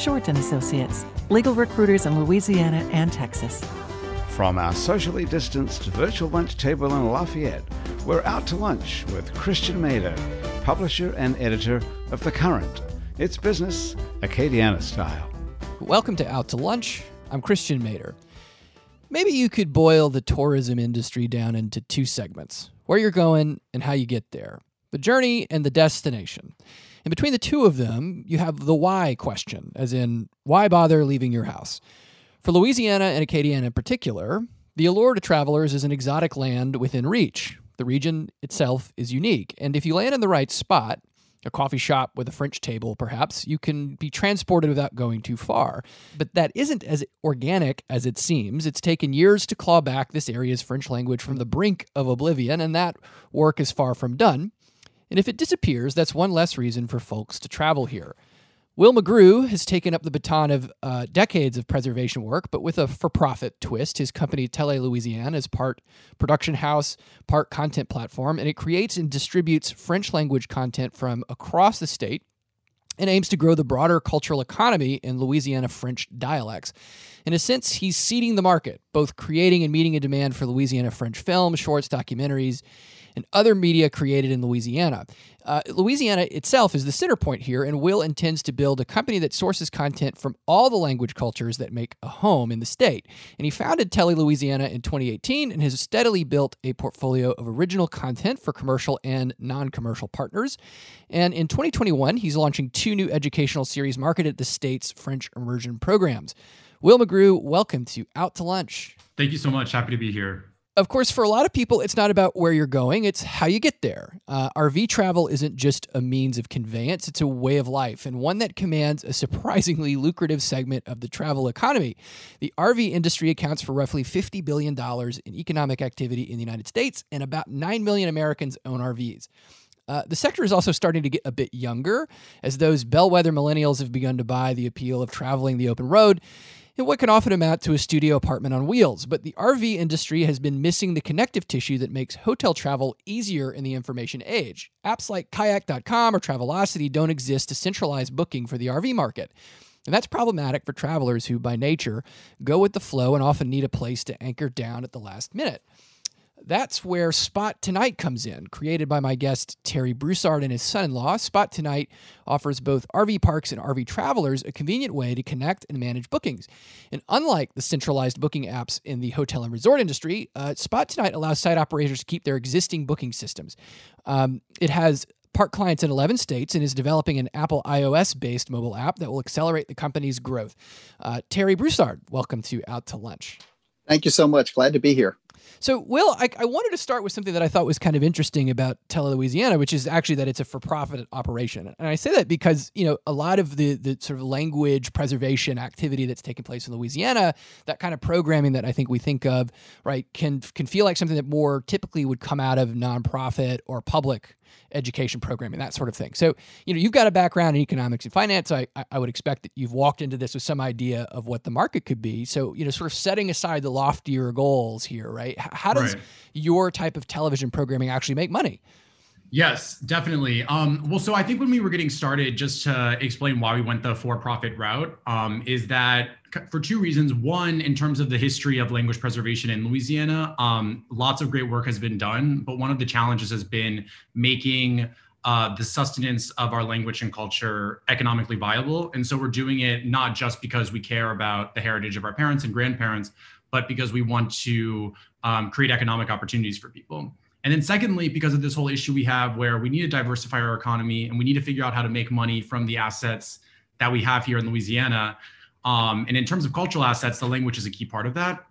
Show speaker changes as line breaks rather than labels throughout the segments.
Short and Associates, legal recruiters in Louisiana and Texas.
From our socially distanced virtual lunch table in Lafayette, we're out to lunch with Christian Mader, publisher and editor of The Current. It's business, Acadiana style.
Welcome to Out to Lunch. I'm Christian Mader. Maybe you could boil the tourism industry down into two segments where you're going and how you get there, the journey and the destination. And between the two of them, you have the why question, as in, why bother leaving your house? For Louisiana and Acadiana in particular, the allure to travelers is an exotic land within reach. The region itself is unique, and if you land in the right spot, a coffee shop with a French table, perhaps, you can be transported without going too far. But that isn't as organic as it seems. It's taken years to claw back this area's French language from the brink of oblivion, and that work is far from done. And if it disappears, that's one less reason for folks to travel here. Will McGrew has taken up the baton of uh, decades of preservation work, but with a for profit twist. His company, Tele Louisiane, is part production house, part content platform, and it creates and distributes French language content from across the state and aims to grow the broader cultural economy in Louisiana French dialects. In a sense, he's seeding the market, both creating and meeting a demand for Louisiana French film, shorts, documentaries, and other media created in Louisiana. Uh, Louisiana itself is the center point here, and Will intends to build a company that sources content from all the language cultures that make a home in the state. And he founded Tele Louisiana in 2018 and has steadily built a portfolio of original content for commercial and non commercial partners. And in 2021, he's launching two new educational series marketed at the state's French immersion programs. Will McGrew, welcome to Out to Lunch.
Thank you so much. Happy to be here
of course, for a lot of people, it's not about where you're going, it's how you get there. Uh, RV travel isn't just a means of conveyance, it's a way of life, and one that commands a surprisingly lucrative segment of the travel economy. The RV industry accounts for roughly $50 billion in economic activity in the United States, and about 9 million Americans own RVs. Uh, the sector is also starting to get a bit younger as those bellwether millennials have begun to buy the appeal of traveling the open road in what can often amount to a studio apartment on wheels. But the RV industry has been missing the connective tissue that makes hotel travel easier in the information age. Apps like kayak.com or Travelocity don't exist to centralize booking for the RV market. And that's problematic for travelers who, by nature, go with the flow and often need a place to anchor down at the last minute. That's where Spot Tonight comes in. Created by my guest Terry Broussard and his son in law, Spot Tonight offers both RV parks and RV travelers a convenient way to connect and manage bookings. And unlike the centralized booking apps in the hotel and resort industry, uh, Spot Tonight allows site operators to keep their existing booking systems. Um, it has park clients in 11 states and is developing an Apple iOS based mobile app that will accelerate the company's growth. Uh, Terry Broussard, welcome to Out to Lunch.
Thank you so much. Glad to be here.
So, Will, I, I, wanted to start with something that I thought was kind of interesting about Tele Louisiana, which is actually that it's a for-profit operation. And I say that because you know a lot of the the sort of language preservation activity that's taking place in Louisiana, that kind of programming that I think we think of, right, can can feel like something that more typically would come out of nonprofit or public education programming, that sort of thing. So, you know, you've got a background in economics and finance. So I, I would expect that you've walked into this with some idea of what the market could be. So, you know, sort of setting aside the loftier goals here, right? How does right. your type of television programming actually make money?
Yes, definitely. Um, well, so I think when we were getting started, just to explain why we went the for-profit route, um, is that for two reasons. One, in terms of the history of language preservation in Louisiana, um, lots of great work has been done, but one of the challenges has been making uh, the sustenance of our language and culture economically viable. And so we're doing it not just because we care about the heritage of our parents and grandparents, but because we want to um, create economic opportunities for people. And then secondly, because of this whole issue we have where we need to diversify our economy and we need to figure out how to make money from the assets that we have here in Louisiana. Um, and in terms of cultural assets, the language is a key part of that.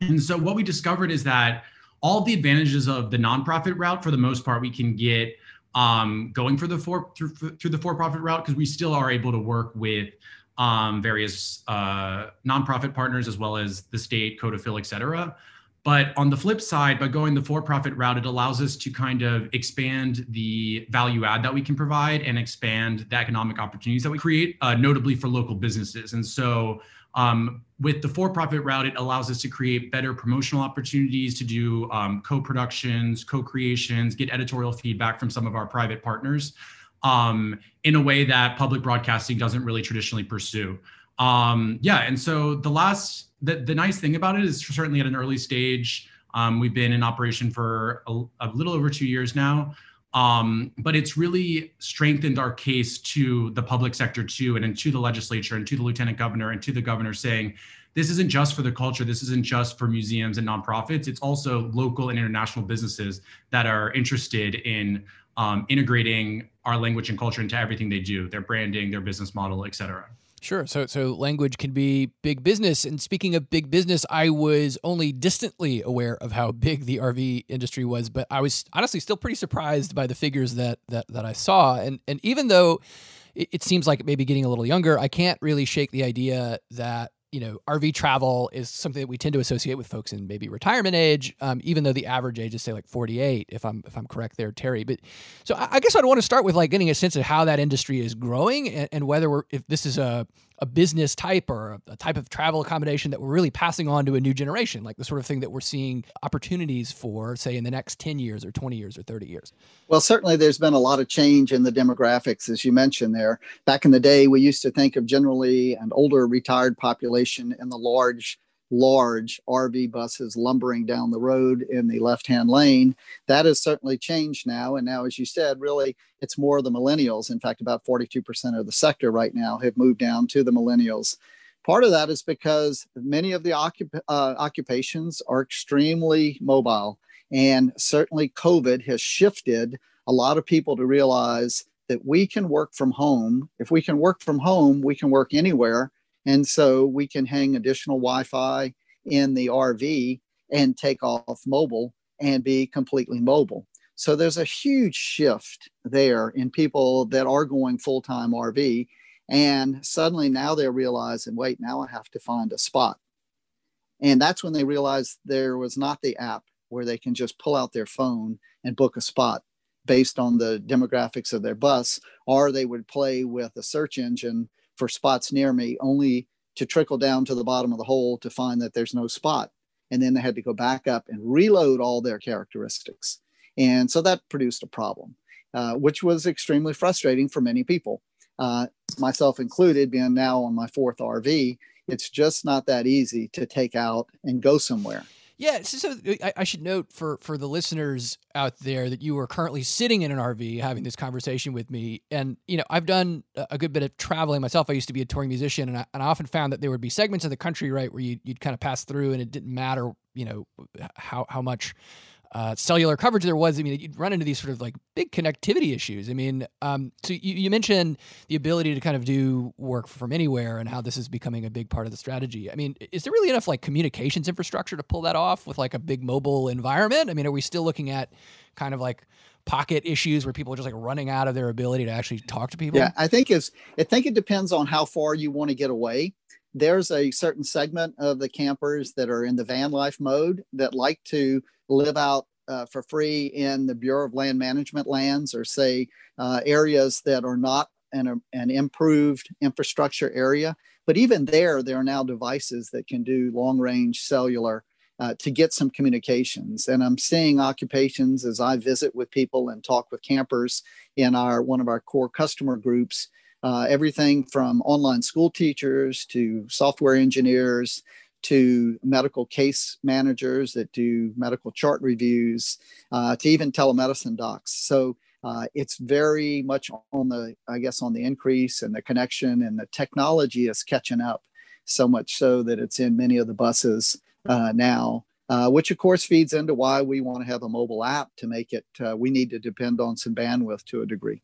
And so what we discovered is that all the advantages of the nonprofit route, for the most part, we can get um, going for the for through, through the for-profit route because we still are able to work with um, various uh, nonprofit partners, as well as the state, CODOFIL, et cetera. But on the flip side, by going the for profit route, it allows us to kind of expand the value add that we can provide and expand the economic opportunities that we create, uh, notably for local businesses. And so um, with the for profit route, it allows us to create better promotional opportunities to do um, co productions, co creations, get editorial feedback from some of our private partners um, in a way that public broadcasting doesn't really traditionally pursue. Um, yeah, and so the last the, the nice thing about it is certainly at an early stage. Um, we've been in operation for a, a little over two years now. Um, but it's really strengthened our case to the public sector too, and, and to the legislature and to the lieutenant governor and to the governor saying, this isn't just for the culture. This isn't just for museums and nonprofits. It's also local and international businesses that are interested in um, integrating our language and culture into everything they do, their branding, their business model, et cetera.
Sure. So, so language can be big business. And speaking of big business, I was only distantly aware of how big the RV industry was, but I was honestly still pretty surprised by the figures that that that I saw. And and even though it, it seems like maybe getting a little younger, I can't really shake the idea that you know, RV travel is something that we tend to associate with folks in maybe retirement age, um, even though the average age is say like 48, if I'm if I'm correct there, Terry. But so I, I guess I'd want to start with like getting a sense of how that industry is growing and, and whether we're if this is a a business type or a, type of travel accommodation that we're really passing on to a new generation, like the sort of thing that we're seeing opportunities for, say, in the next 10 years or 20 years or 30 years?
Well, certainly there's been a lot of change in the demographics, as you mentioned there. Back in the day, we used to think of generally an older retired population in the large large RV buses lumbering down the road in the left hand lane. That has certainly changed now. And now, as you said, really, it's more the millennials. In fact, about 42% of the sector right now have moved down to the millennials. Part of that is because many of the occup- uh, occupations are extremely mobile. And certainly, COVID has shifted a lot of people to realize that we can work from home. If we can work from home, we can work anywhere and so we can hang additional Wi Fi in the RV and take off mobile and be completely mobile. So there's a huge shift there in people that are going full time RV. And suddenly now they're realizing, wait, now I have to find a spot. And that's when they realized there was not the app where they can just pull out their phone and book a spot based on the demographics of their bus, or they would play with a search engine for spots near me, only to trickle down to the bottom of the hole to find that there's no spot. And then they had to go back up and reload all their characteristics. And so that produced a problem, uh, which was extremely frustrating for many people, uh, myself included, being now on my fourth RV. It's just not that easy to take out and go somewhere.
Yeah, so, so uh, I, I, should note for for the listeners out there that you are currently sitting in an RV having this conversation with me, and you know I've done a good bit of traveling myself. I used to be a touring musician, and I, and I often found that there would be segments of the country right where you, you'd kind of pass through, and it didn't matter, you know, how how much uh, cellular coverage there was. I mean, you'd run into these sort of like big connectivity issues. I mean, um, so you, you, mentioned the ability to kind of do work from anywhere and how this is becoming a big part of the strategy. I mean, is there really enough like communications infrastructure to pull that off with like a big mobile environment? I mean, are we still looking at kind of like pocket issues where people are just like running out of their ability to actually talk to people?
Yeah, I think it's I think it depends on how far you want to get away there's a certain segment of the campers that are in the van life mode that like to live out uh, for free in the Bureau of Land Management lands or say uh, areas that are not an, an improved infrastructure area. But even there, there are now devices that can do long range cellular uh, to get some communications. And I'm seeing occupations as I visit with people and talk with campers in our one of our core customer groups. Uh, everything from online school teachers to software engineers to medical case managers that do medical chart reviews, uh, to even telemedicine docs. So uh, it's very much on the, I guess, on the increase and the connection and the technology is catching up so much so that it's in many of the buses uh, now. Uh, which of course feeds into why we want to have a mobile app to make it uh, we need to depend on some bandwidth to a degree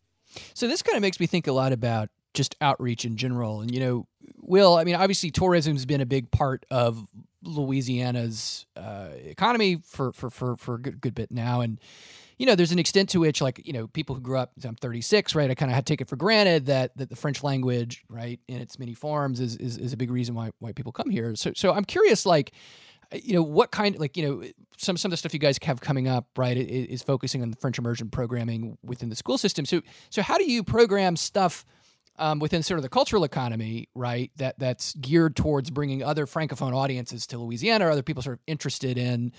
so this kind of makes me think a lot about just outreach in general. And you know, Will, I mean, obviously tourism has been a big part of Louisiana's uh, economy for for for for a good, good bit now, and you know, there's an extent to which, like, you know, people who grew up, I'm 36, right? I kind of take it for granted that that the French language, right, in its many forms, is is, is a big reason why why people come here. So so I'm curious, like, you know, what kind, like, you know, some some of the stuff you guys have coming up, right, is, focusing on the French immersion programming within the school system. So so how do you program stuff? um, within sort of the cultural economy, right? That that's geared towards bringing other francophone audiences to Louisiana, or other people sort of interested in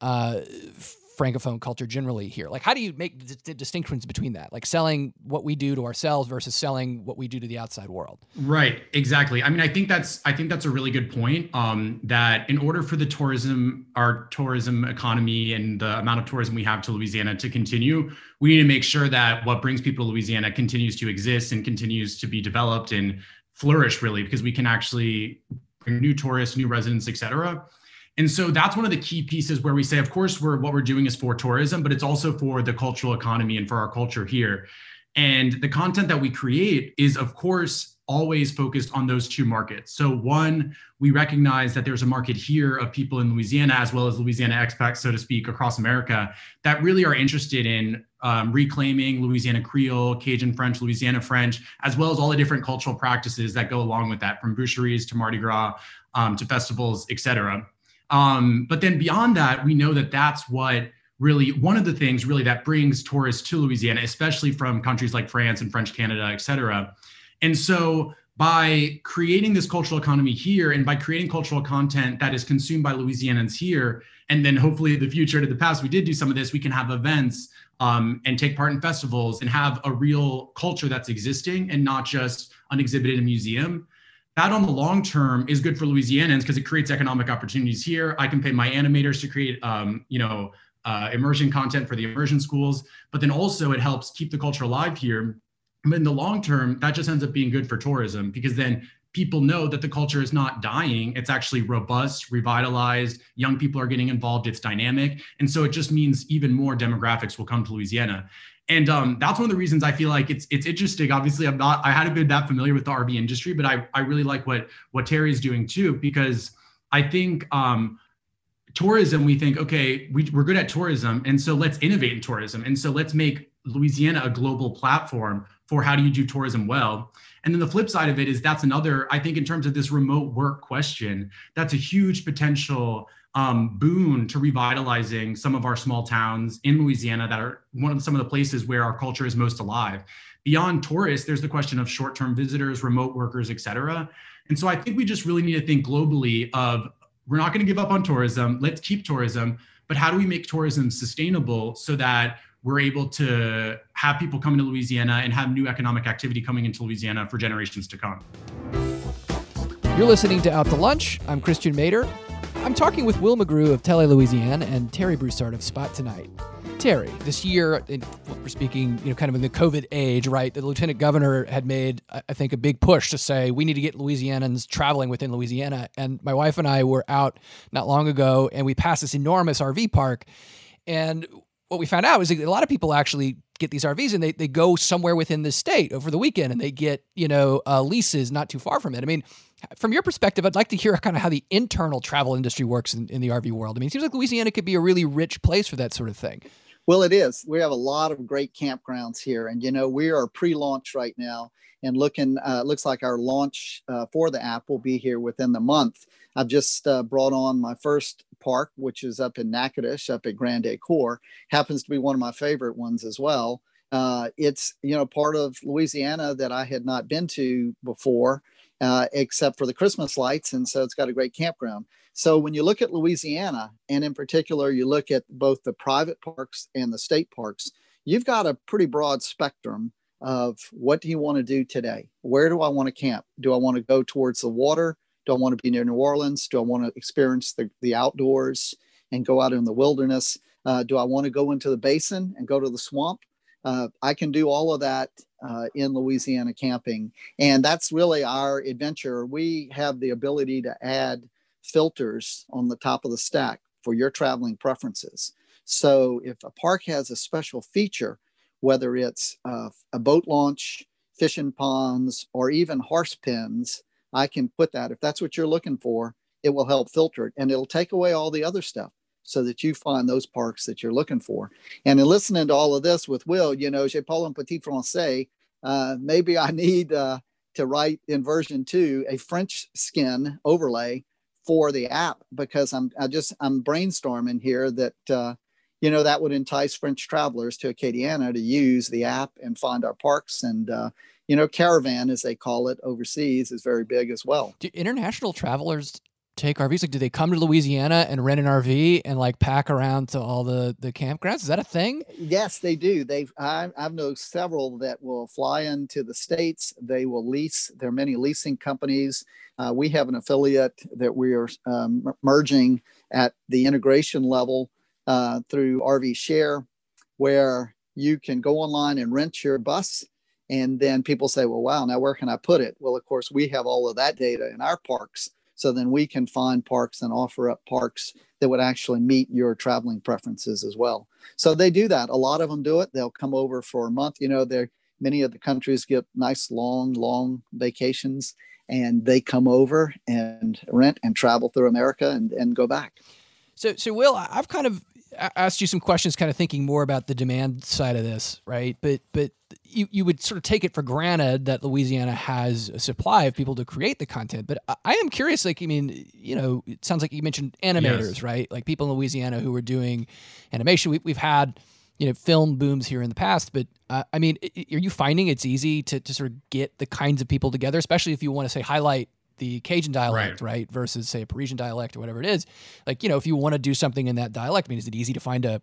uh, francophone culture generally here? Like how do you make the distinctions between that? Like selling what we do to ourselves versus selling what we do to the outside world?
Right exactly. I mean i think that's i think that's a really good point um, that in order for the tourism our tourism economy and the amount of tourism we have to louisiana to continue we need to make sure that what brings people to louisiana continues to exist and continues to be developed and flourish really because we can actually bring new tourists new residents et cetera and so that's one of the key pieces where we say, of course, we're what we're doing is for tourism, but it's also for the cultural economy and for our culture here. And the content that we create is, of course, always focused on those two markets. So, one, we recognize that there's a market here of people in Louisiana, as well as Louisiana expats, so to speak, across America, that really are interested in um, reclaiming Louisiana Creole, Cajun French, Louisiana French, as well as all the different cultural practices that go along with that, from boucheries to Mardi Gras um, to festivals, et cetera. Um, but then beyond that, we know that that's what really one of the things really that brings tourists to Louisiana, especially from countries like France and French Canada, et cetera. And so by creating this cultural economy here and by creating cultural content that is consumed by Louisianans here, and then hopefully the future to the past, we did do some of this, we can have events um, and take part in festivals and have a real culture that's existing and not just an exhibit in a museum that on the long term is good for Louisianans because it creates economic opportunities here. I can pay my animators to create, um, you know, uh, immersion content for the immersion schools, but then also it helps keep the culture alive here. But in the long term, that just ends up being good for tourism because then people know that the culture is not dying. It's actually robust, revitalized. Young people are getting involved. It's dynamic. And so it just means even more demographics will come to Louisiana and um, that's one of the reasons I feel like it's it's interesting. Obviously, I'm not I hadn't been that familiar with the RV industry, but I I really like what what Terry's doing too because I think um, tourism. We think okay, we, we're good at tourism, and so let's innovate in tourism, and so let's make Louisiana a global platform for how do you do tourism well. And then the flip side of it is that's another I think in terms of this remote work question, that's a huge potential um, boon to revitalizing some of our small towns in Louisiana that are one of some of the places where our culture is most alive. Beyond tourists, there's the question of short-term visitors, remote workers, et cetera. And so I think we just really need to think globally of we're not going to give up on tourism. Let's keep tourism, but how do we make tourism sustainable so that we're able to have people coming to Louisiana and have new economic activity coming into Louisiana for generations to come.
You're listening to Out to Lunch. I'm Christian Mader. I'm talking with Will McGrew of Tele Louisiane and Terry Broussard of Spot Tonight. Terry, this year, we're speaking, you know, kind of in the COVID age, right? The lieutenant governor had made, I think, a big push to say we need to get Louisianans traveling within Louisiana. And my wife and I were out not long ago, and we passed this enormous RV park. And what we found out was a lot of people actually get these RVs and they, they go somewhere within the state over the weekend and they get, you know, uh, leases not too far from it. I mean, from your perspective, I'd like to hear kind of how the internal travel industry works in, in the RV world. I mean, it seems like Louisiana could be a really rich place for that sort of thing.
Well, it is. We have a lot of great campgrounds here, and you know we are pre-launch right now, and looking uh, looks like our launch uh, for the app will be here within the month. I've just uh, brought on my first park, which is up in Natchitoches, up at Grand Ecore. Happens to be one of my favorite ones as well. Uh, it's you know part of Louisiana that I had not been to before, uh, except for the Christmas lights. And so it's got a great campground. So when you look at Louisiana, and in particular, you look at both the private parks and the state parks, you've got a pretty broad spectrum of what do you want to do today? Where do I want to camp? Do I want to go towards the water? Do I want to be near New Orleans? Do I want to experience the, the outdoors and go out in the wilderness? Uh, do I want to go into the basin and go to the swamp? Uh, I can do all of that uh, in Louisiana camping. And that's really our adventure. We have the ability to add filters on the top of the stack for your traveling preferences. So if a park has a special feature, whether it's uh, a boat launch, fishing ponds, or even horse pens, I can put that. If that's what you're looking for, it will help filter it and it'll take away all the other stuff. so that you find those parks that you're looking for. And in listening to all of this with Will, you know, j'ai pas un petit français. Uh, maybe I need uh, to write in version two a French skin overlay for the app because I'm I just I'm brainstorming here that uh, you know that would entice French travelers to Acadiana to use the app and find our parks and uh, you know caravan as they call it overseas is very big as well.
Do international travelers take RVs? Like, do they come to Louisiana and rent an RV and like pack around to all the the campgrounds? Is that a thing?
Yes, they do. They've I, I've known several that will fly into the states. They will lease. There are many leasing companies. Uh, we have an affiliate that we are um, merging at the integration level uh, through RV Share, where you can go online and rent your bus. And then people say, well, wow, now where can I put it? Well, of course, we have all of that data in our parks. So then we can find parks and offer up parks that would actually meet your traveling preferences as well. So they do that. A lot of them do it. They'll come over for a month. You know, they're many of the countries get nice long, long vacations and they come over and rent and travel through America and, and go back.
So, so Will, I've kind of asked you some questions, kind of thinking more about the demand side of this, right? But but you you would sort of take it for granted that Louisiana has a supply of people to create the content. But I, am curious, like I mean, you know, it sounds like you mentioned animators, yes. right? Like people in Louisiana who are doing animation. We, we've had you know film booms here in the past but uh, i mean are you finding it's easy to, to sort of get the kinds of people together especially if you want to say highlight the Cajun dialect, right. right. versus say a Parisian dialect or whatever it is. Like, you know, if you want to do something in that dialect, I mean, is it easy to find a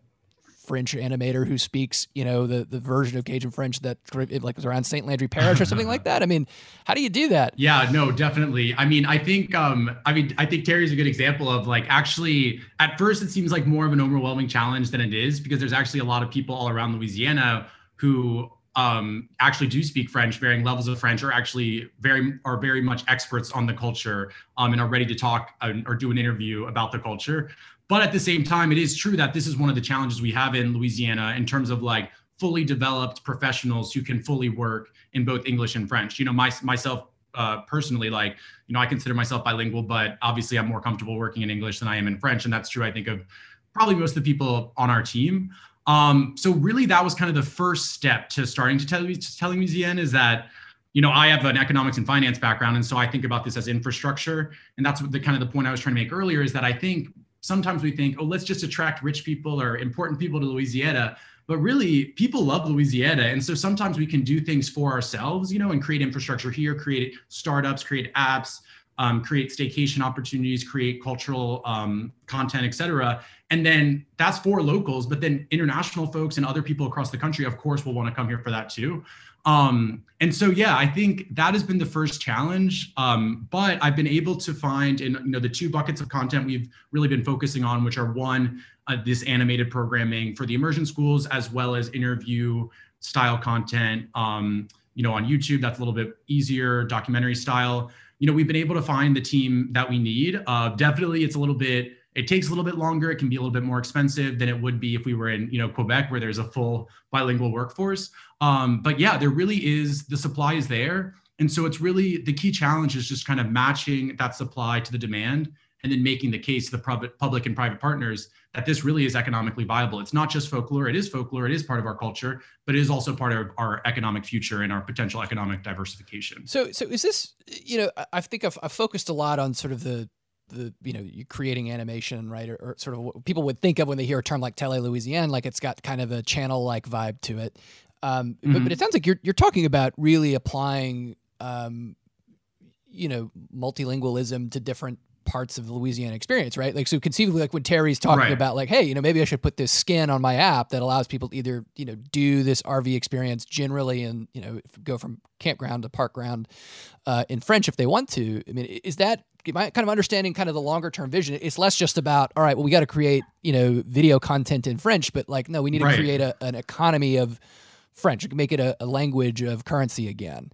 French animator who speaks, you know, the, the version of Cajun French that like was around St. Landry Parish or something like that? I mean, how do you do that?
Yeah, no, definitely. I mean, I think, um, I mean, I think Terry's a good example of like actually at first it seems like more of an overwhelming challenge than it is because there's actually a lot of people all around Louisiana who um, actually do speak French, varying levels of French, are actually very are very much experts on the culture um, and are ready to talk or do an interview about the culture. But at the same time, it is true that this is one of the challenges we have in Louisiana in terms of like fully developed professionals who can fully work in both English and French. You know, my, myself uh, personally, like, you know, I consider myself bilingual, but obviously I'm more comfortable working in English than I am in French. And that's true, I think, of probably most of the people on our team. Um, so really that was kind of the first step to starting to tell telling Musean is that, you know, I have an economics and finance background. And so I think about this as infrastructure. And that's the kind of the point I was trying to make earlier is that I think sometimes we think, oh, let's just attract rich people or important people to Louisiana. But really, people love Louisiana. And so sometimes we can do things for ourselves, you know, and create infrastructure here, create startups, create apps, um, create staycation opportunities, create cultural um, content, et cetera. And then that's for locals, but then international folks and other people across the country, of course, will want to come here for that too. Um, and so, yeah, I think that has been the first challenge. Um, but I've been able to find, in you know, the two buckets of content we've really been focusing on, which are one, uh, this animated programming for the immersion schools, as well as interview style content. Um, you know, on YouTube, that's a little bit easier, documentary style you know, we've been able to find the team that we need. Uh, definitely, it's a little bit. It takes a little bit longer. It can be a little bit more expensive than it would be if we were in, you know, Quebec, where there's a full bilingual workforce. Um, but yeah, there really is the supply is there, and so it's really the key challenge is just kind of matching that supply to the demand, and then making the case to the public, public and private partners that this really is economically viable. It's not just folklore, it is folklore, it is part of our culture, but it is also part of our economic future and our potential economic diversification.
So so is this you know, I think I've, I've focused a lot on sort of the the you know you creating animation right or, or, sort of what people would think of when they hear a term like tele louisiane like it's got kind of a channel like vibe to it um, mm-hmm. but, but, it sounds like you're, you're talking about really applying um, you know multilingualism to different parts of the Louisiana experience, right? Like, so conceivably, like when Terry's talking right. about, like, hey, you know, maybe I should put this skin on my app that allows people to either, you know, do this RV experience generally and, you know, go from campground to park ground uh, in French if they want to. I mean, is that my kind of understanding kind of the longer term vision? It's less just about, all right, well, we got to create, you know, video content in French, but like, no, we need to create a, an economy of French, make it a, a language of currency again.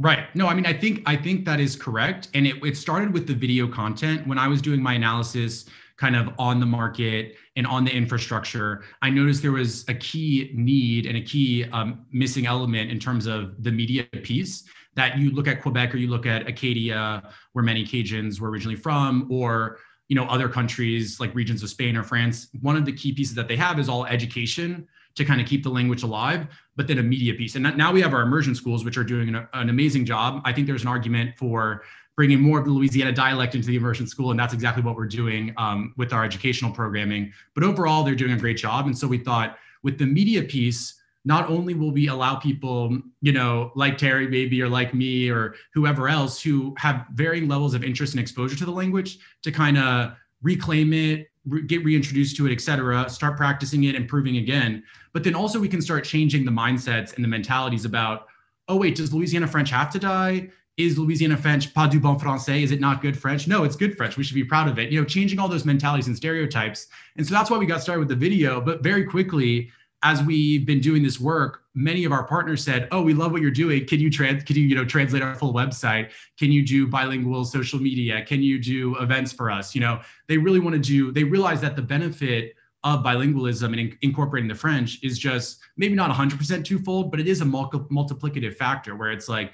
Right. No, I mean, I think I think that is correct, and it it started with the video content. When I was doing my analysis, kind of on the market and on the infrastructure, I noticed there was a key need and a key um, missing element in terms of the media piece. That you look at Quebec or you look at Acadia, where many Cajuns were originally from, or you know other countries like regions of Spain or France, one of the key pieces that they have is all education to kind of keep the language alive, but then a media piece. And now we have our immersion schools, which are doing an, an amazing job. I think there's an argument for bringing more of the Louisiana dialect into the immersion school, and that's exactly what we're doing um, with our educational programming. But overall, they're doing a great job. And so we thought with the media piece, not only will we allow people, you know, like Terry maybe or like me or whoever else who have varying levels of interest and exposure to the language to kind of reclaim it, re- get reintroduced to it, et cetera, start practicing it, improving again. But then also we can start changing the mindsets and the mentalities about, oh wait, does Louisiana French have to die? is Louisiana French pas du bon français? Is it not good French? No, it's good French. We should be proud of it. You know, changing all those mentalities and stereotypes. And so that's why we got started with the video. But very quickly, as we've been doing this work, many of our partners said, "Oh, we love what you're doing. Can you trans? Can you you know translate our full website? Can you do bilingual social media? Can you do events for us?" You know, they really want to do. They realize that the benefit of bilingualism and in, incorporating the French is just maybe not 100% twofold, but it is a multi- multiplicative factor where it's like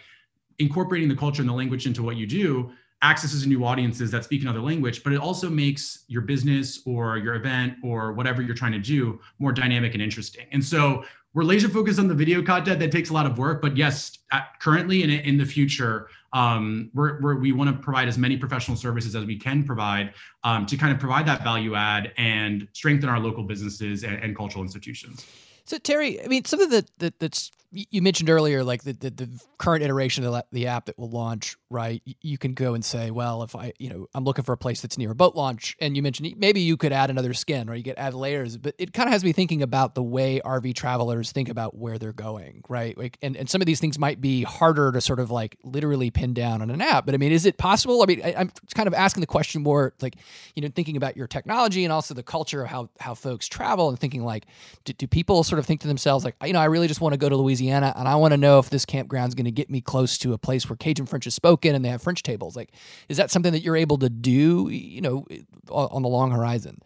incorporating the culture and the language into what you do accesses new audiences that speak another language, but it also makes your business or your event or whatever you're trying to do more dynamic and interesting. And so we're laser focused on the video content that takes a lot of work, but yes, currently and in the future, um, we're, we're, we want to provide as many professional services as we can provide um, to kind of provide that value add and strengthen our local businesses and, and cultural institutions.
So Terry, I mean, something that, that that's you mentioned earlier, like the, the, the current iteration of the app that will launch, right? You can go and say, well, if I, you know, I'm looking for a place that's near a boat launch, and you mentioned maybe you could add another skin or you could add layers, but it kind of has me thinking about the way RV travelers think about where they're going, right? Like, and, and some of these things might be harder to sort of like literally pin down on an app, but I mean, is it possible? I mean, I, I'm kind of asking the question more like, you know, thinking about your technology and also the culture of how how folks travel and thinking like, do, do people sort of think to themselves like, you know, I really just want to go to Louisiana Louisiana, and I want to know if this campground is going to get me close to a place where Cajun French is spoken and they have French tables. Like, is that something that you're able to do, you know, on the long horizon?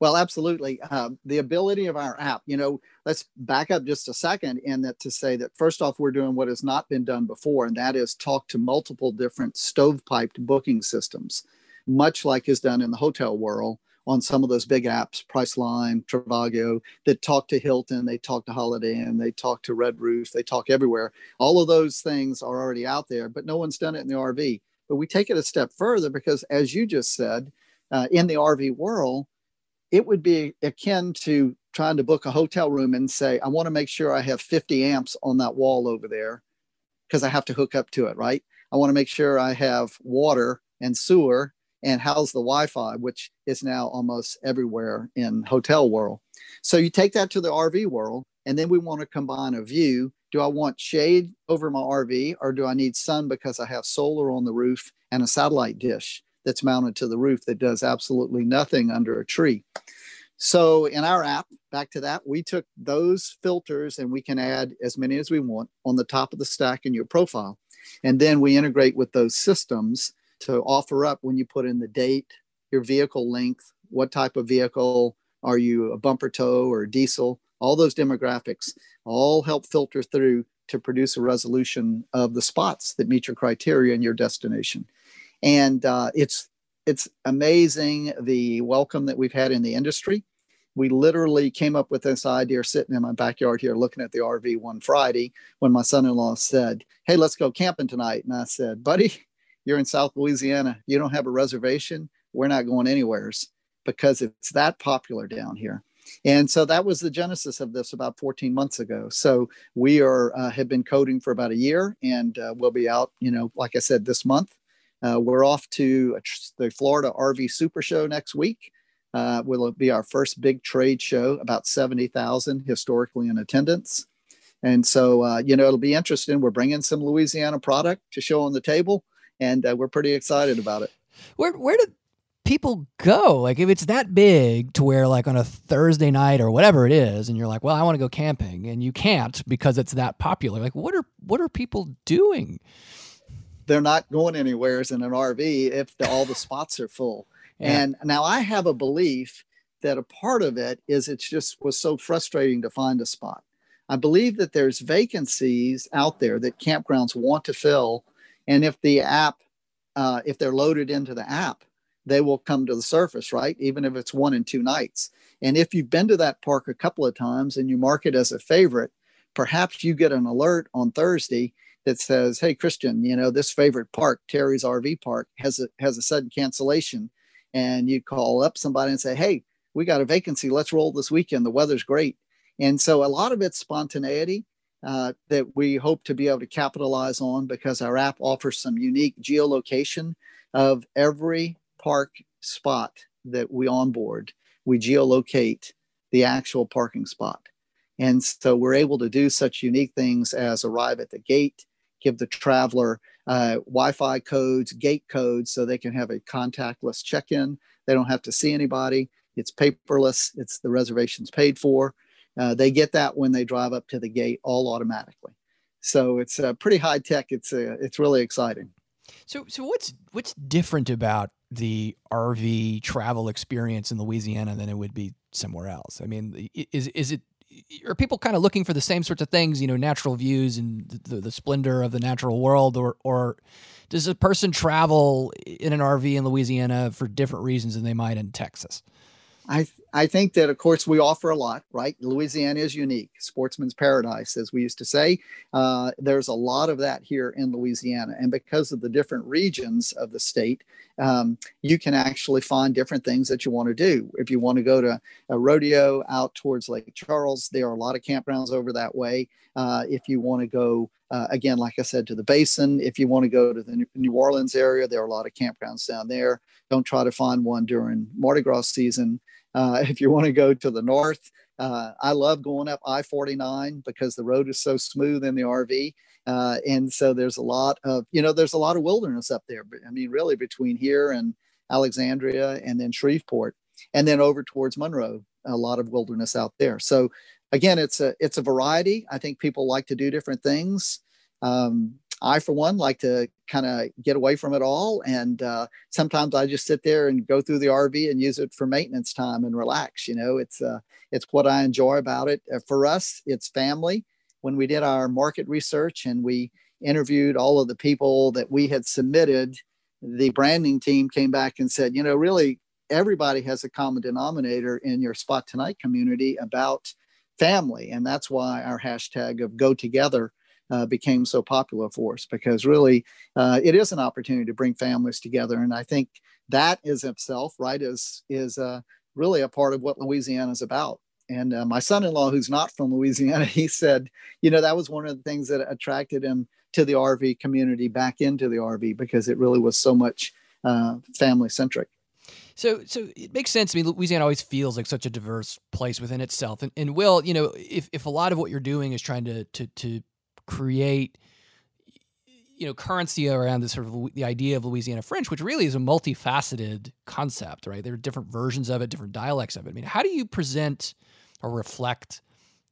Well, absolutely. Uh, the ability of our app, you know, let's back up just a second in that to say that first off, we're doing what has not been done before, and that is talk to multiple different stovepiped booking systems, much like is done in the hotel world on some of those big apps, Priceline, Trivago, that talk to Hilton, they talk to Holiday Inn, they talk to Red Roof, they talk everywhere. All of those things are already out there, but no one's done it in the RV. But we take it a step further because, as you just said, uh, in the RV world, it would be akin to trying to book a hotel room and say, I want to make sure I have 50 amps on that wall over there because I have to hook up to it, right? I want to make sure I have water and sewer and how's the Wi-Fi, which is now almost everywhere in hotel world. So you take that to the RV world, and then we want to combine a view. Do I want shade over my RV, or do I need sun because I have solar on the roof and a satellite dish that's mounted to the roof that does absolutely nothing under a tree? So in our app, back to that, we took those filters and we can add as many as we want on the top of the stack in your profile. And then we integrate with those systems to offer up when you put in the date, your vehicle length, what type of vehicle, are you a bumper tow or diesel? All those demographics all help filter through to produce a resolution of the spots that meet your criteria and your destination. And uh, it's it's amazing the welcome that we've had in the industry. We literally came up with this idea sitting in my backyard here looking at the RV one Friday when my son in law said, Hey, let's go camping tonight. And I said, Buddy, you're in South Louisiana, you don't have a reservation, we're not going anywheres because it's that popular down here. And so that was the genesis of this about 14 months ago. So we are uh, have been coding for about a year, and uh, we'll be out. You know, like I said, this month. Uh, we're off to the Florida RV Super Show next week. Uh, will be our first big trade show, about 70,000 historically in attendance. And so, uh, you know, it'll be interesting. We're bringing some Louisiana product to show on the table and uh, we're pretty excited about it.
Where where did people go? Like if it's that big to where like on a Thursday night or whatever it is, and you're like, well, I want to go camping, and you can't because it's that popular. Like what are what are people doing?
They're not going anywhere in an RV if the, all the spots are full. Yeah. And now I have a belief that a part of it is it's just was so frustrating to find a spot. I believe that there's vacancies out there that campgrounds want to fill and if the app, uh, if they're loaded into the app, they will come to the surface, right? Even if it's one and two nights. And if you've been to that park a couple of times and you mark it as a favorite, perhaps you get an alert on Thursday that says, "Hey, Christian, you know this favorite park, Terry's RV Park, has a has a sudden cancellation," and you call up somebody and say, "Hey, we got a vacancy. Let's roll this weekend. The weather's great." And so a lot of it's spontaneity uh, that we hope to be able to capitalize on because our app offers some unique geolocation of every park spot that we onboard. We geolocate the actual parking spot. And so we're able to do such unique things as arrive at the gate, give the traveler uh, Wi Fi codes, gate codes, so they can have a contactless check in. They don't have to see anybody. It's paperless, it's the reservations paid for. Uh, they get that when they drive up to the gate all automatically. So it's uh, pretty high tech. It's uh, it's really exciting.
So so what's what's different about the RV travel experience in Louisiana than it would be somewhere else? I mean, is is it are people kind of looking for the same sorts of things, you know, natural views and the, the splendor of the natural world, or or does a person travel in an RV in Louisiana for different reasons than they might in Texas?
I I think that of course we offer a lot, right? Louisiana is unique, sportsman's paradise, as we used to say. Uh, there's a lot of that here in Louisiana, and because of the different regions of the state, um, you can actually find different things that you want to do. If you want to go to a rodeo out towards Lake Charles, there are a lot of campgrounds over that way. Uh, if you want to go uh, again, like I said, to the basin. If you want to go to the New Orleans area, there are a lot of campgrounds down there. Don't try to find one during Mardi Gras season. Uh, if you want to go to the north, uh, I love going up I 49 because the road is so smooth in the RV. Uh, and so there's a lot of, you know, there's a lot of wilderness up there. I mean, really between here and Alexandria and then Shreveport and then over towards Monroe, a lot of wilderness out there. So again, it's a, it's a variety. I think people like to do different things. Um, I, for one, like to kind of get away from it all. And uh, sometimes I just sit there and go through the RV and use it for maintenance time and relax. You know, it's uh, it's what I enjoy about it. Uh, for us, it's family. When we did our market research and we interviewed all of the people that we had submitted, the branding team came back and said, you know, really everybody has a common denominator in your spot tonight community about family, and that's why our hashtag of go together uh, became so popular for us because really uh, it is an opportunity to bring families together. And I think that is itself, right, is, is uh, really a part of what Louisiana is about. And uh, my son in law, who's not from Louisiana, he said, you know, that was one of the things that attracted him to the RV community back into the RV because it really was so much uh, family centric.
So, so it makes sense. I mean, Louisiana always feels like such a diverse place within itself. And, and Will, you know, if, if a lot of what you're doing is trying to to to create you know currency around this sort of the idea of Louisiana French, which really is a multifaceted concept, right? There are different versions of it, different dialects of it. I mean, how do you present or reflect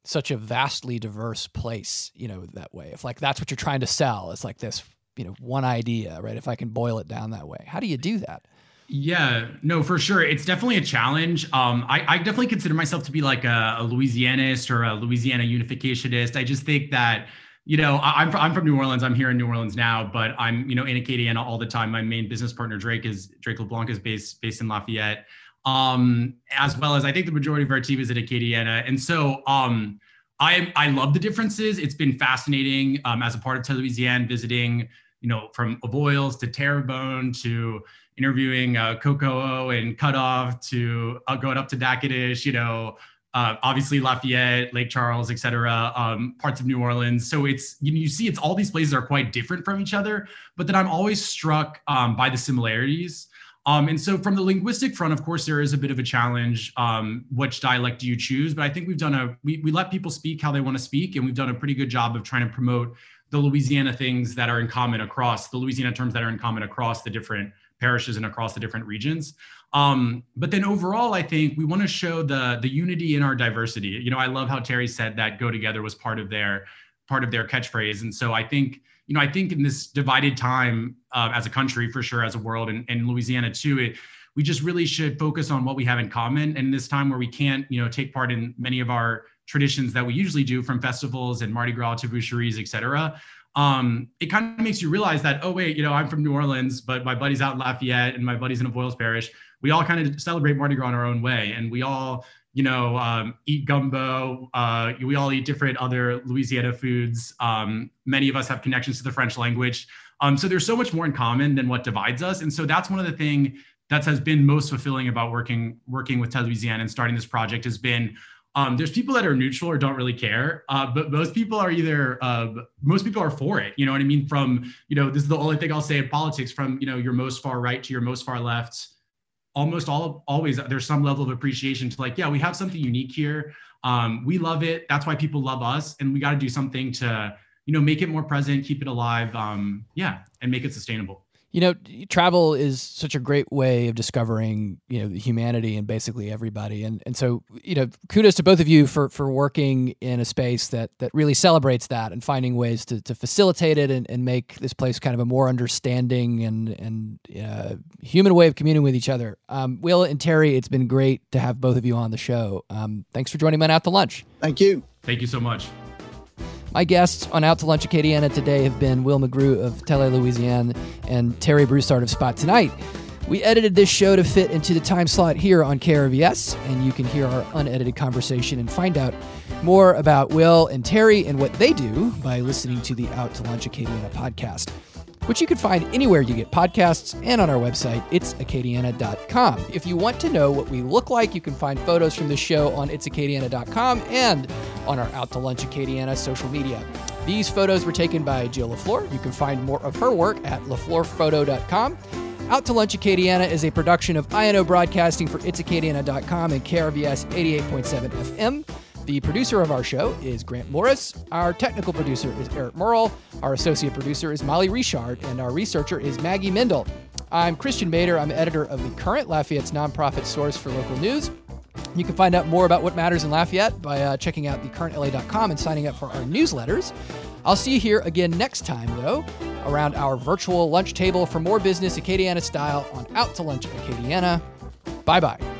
such a vastly diverse place, you know, that way? If like that's what you're trying to sell, it's like this, you know, one idea, right? If I can boil it down that way, how do you do that?
Yeah, no, for sure. It's definitely a challenge. Um, I, I definitely consider myself to be like a, a Louisianist or a Louisiana unificationist. I just think that you know, I, am I'm from New Orleans. I'm here in New Orleans now, but I'm you know in Acadiana all the time. My main business partner Drake is Drake LeBlanc is based based in Lafayette, um, as well as I think the majority of our team is at Acadiana, and so um, I I love the differences. It's been fascinating um, as a part of Louisiana visiting you know from Avoyelles to Terrebonne to interviewing uh, Coco and Cutoff to uh, going up to Natchitoches, you know, uh, obviously Lafayette, Lake Charles, et cetera, um, parts of New Orleans. So it's you, know, you see it's all these places are quite different from each other, but then I'm always struck um, by the similarities. Um, and so from the linguistic front, of course, there is a bit of a challenge. Um, which dialect do you choose? But I think we've done a we, we let people speak how they want to speak, and we've done a pretty good job of trying to promote the Louisiana things that are in common across the Louisiana terms that are in common across the different parishes and across the different regions. Um, but then overall, I think we want to show the the unity in our diversity. You know, I love how Terry said that "go together" was part of their part of their catchphrase, and so I think you know I think in this divided time uh, as a country, for sure, as a world, and, and Louisiana too, it we just really should focus on what we have in common. And this time where we can't, you know, take part in many of our traditions that we usually do from festivals and Mardi Gras to boucheries, et cetera, um, it kind of makes you realize that, oh, wait, you know, I'm from New Orleans, but my buddy's out in Lafayette and my buddy's in Avoyelles Parish. We all kind of celebrate Mardi Gras in our own way. And we all, you know, um, eat gumbo. Uh, we all eat different other Louisiana foods. Um, many of us have connections to the French language. Um, so there's so much more in common than what divides us. And so that's one of the things that has been most fulfilling about working working with Louisiana and starting this project has been um, there's people that are neutral or don't really care, uh, but most people are either uh, most people are for it. You know what I mean? From you know, this is the only thing I'll say in politics. From you know, your most far right to your most far left, almost all always there's some level of appreciation to like, yeah, we have something unique here. Um, we love it. That's why people love us, and we got to do something to you know make it more present, keep it alive. Um, yeah, and make it sustainable.
You know, travel is such a great way of discovering, you know, humanity and basically everybody. And and so, you know, kudos to both of you for for working in a space that that really celebrates that and finding ways to, to facilitate it and, and make this place kind of a more understanding and and uh, human way of communing with each other. Um, Will and Terry, it's been great to have both of you on the show. Um, thanks for joining me Out to Lunch.
Thank you.
Thank you so much.
My guests on Out to Lunch Acadiana today have been Will McGrew of Tele Louisiane and Terry Broussard of Spot Tonight. We edited this show to fit into the time slot here on KRVS, and you can hear our unedited conversation and find out more about Will and Terry and what they do by listening to the Out to Lunch Acadiana podcast which you can find anywhere you get podcasts and on our website, itsacadiana.com. If you want to know what we look like, you can find photos from the show on itsacadiana.com and on our Out to Lunch Acadiana social media. These photos were taken by Jill LaFleur. You can find more of her work at lafleurphoto.com. Out to Lunch Acadiana is a production of INO Broadcasting for itsacadiana.com and KRVS 88.7 FM. The producer of our show is Grant Morris. Our technical producer is Eric Merle. Our associate producer is Molly Richard. And our researcher is Maggie Mendel. I'm Christian Mader. I'm editor of the current Lafayette's nonprofit source for local news. You can find out more about what matters in Lafayette by uh, checking out thecurrentla.com and signing up for our newsletters. I'll see you here again next time, though, around our virtual lunch table for more business Acadiana style on Out to Lunch Acadiana. Bye bye.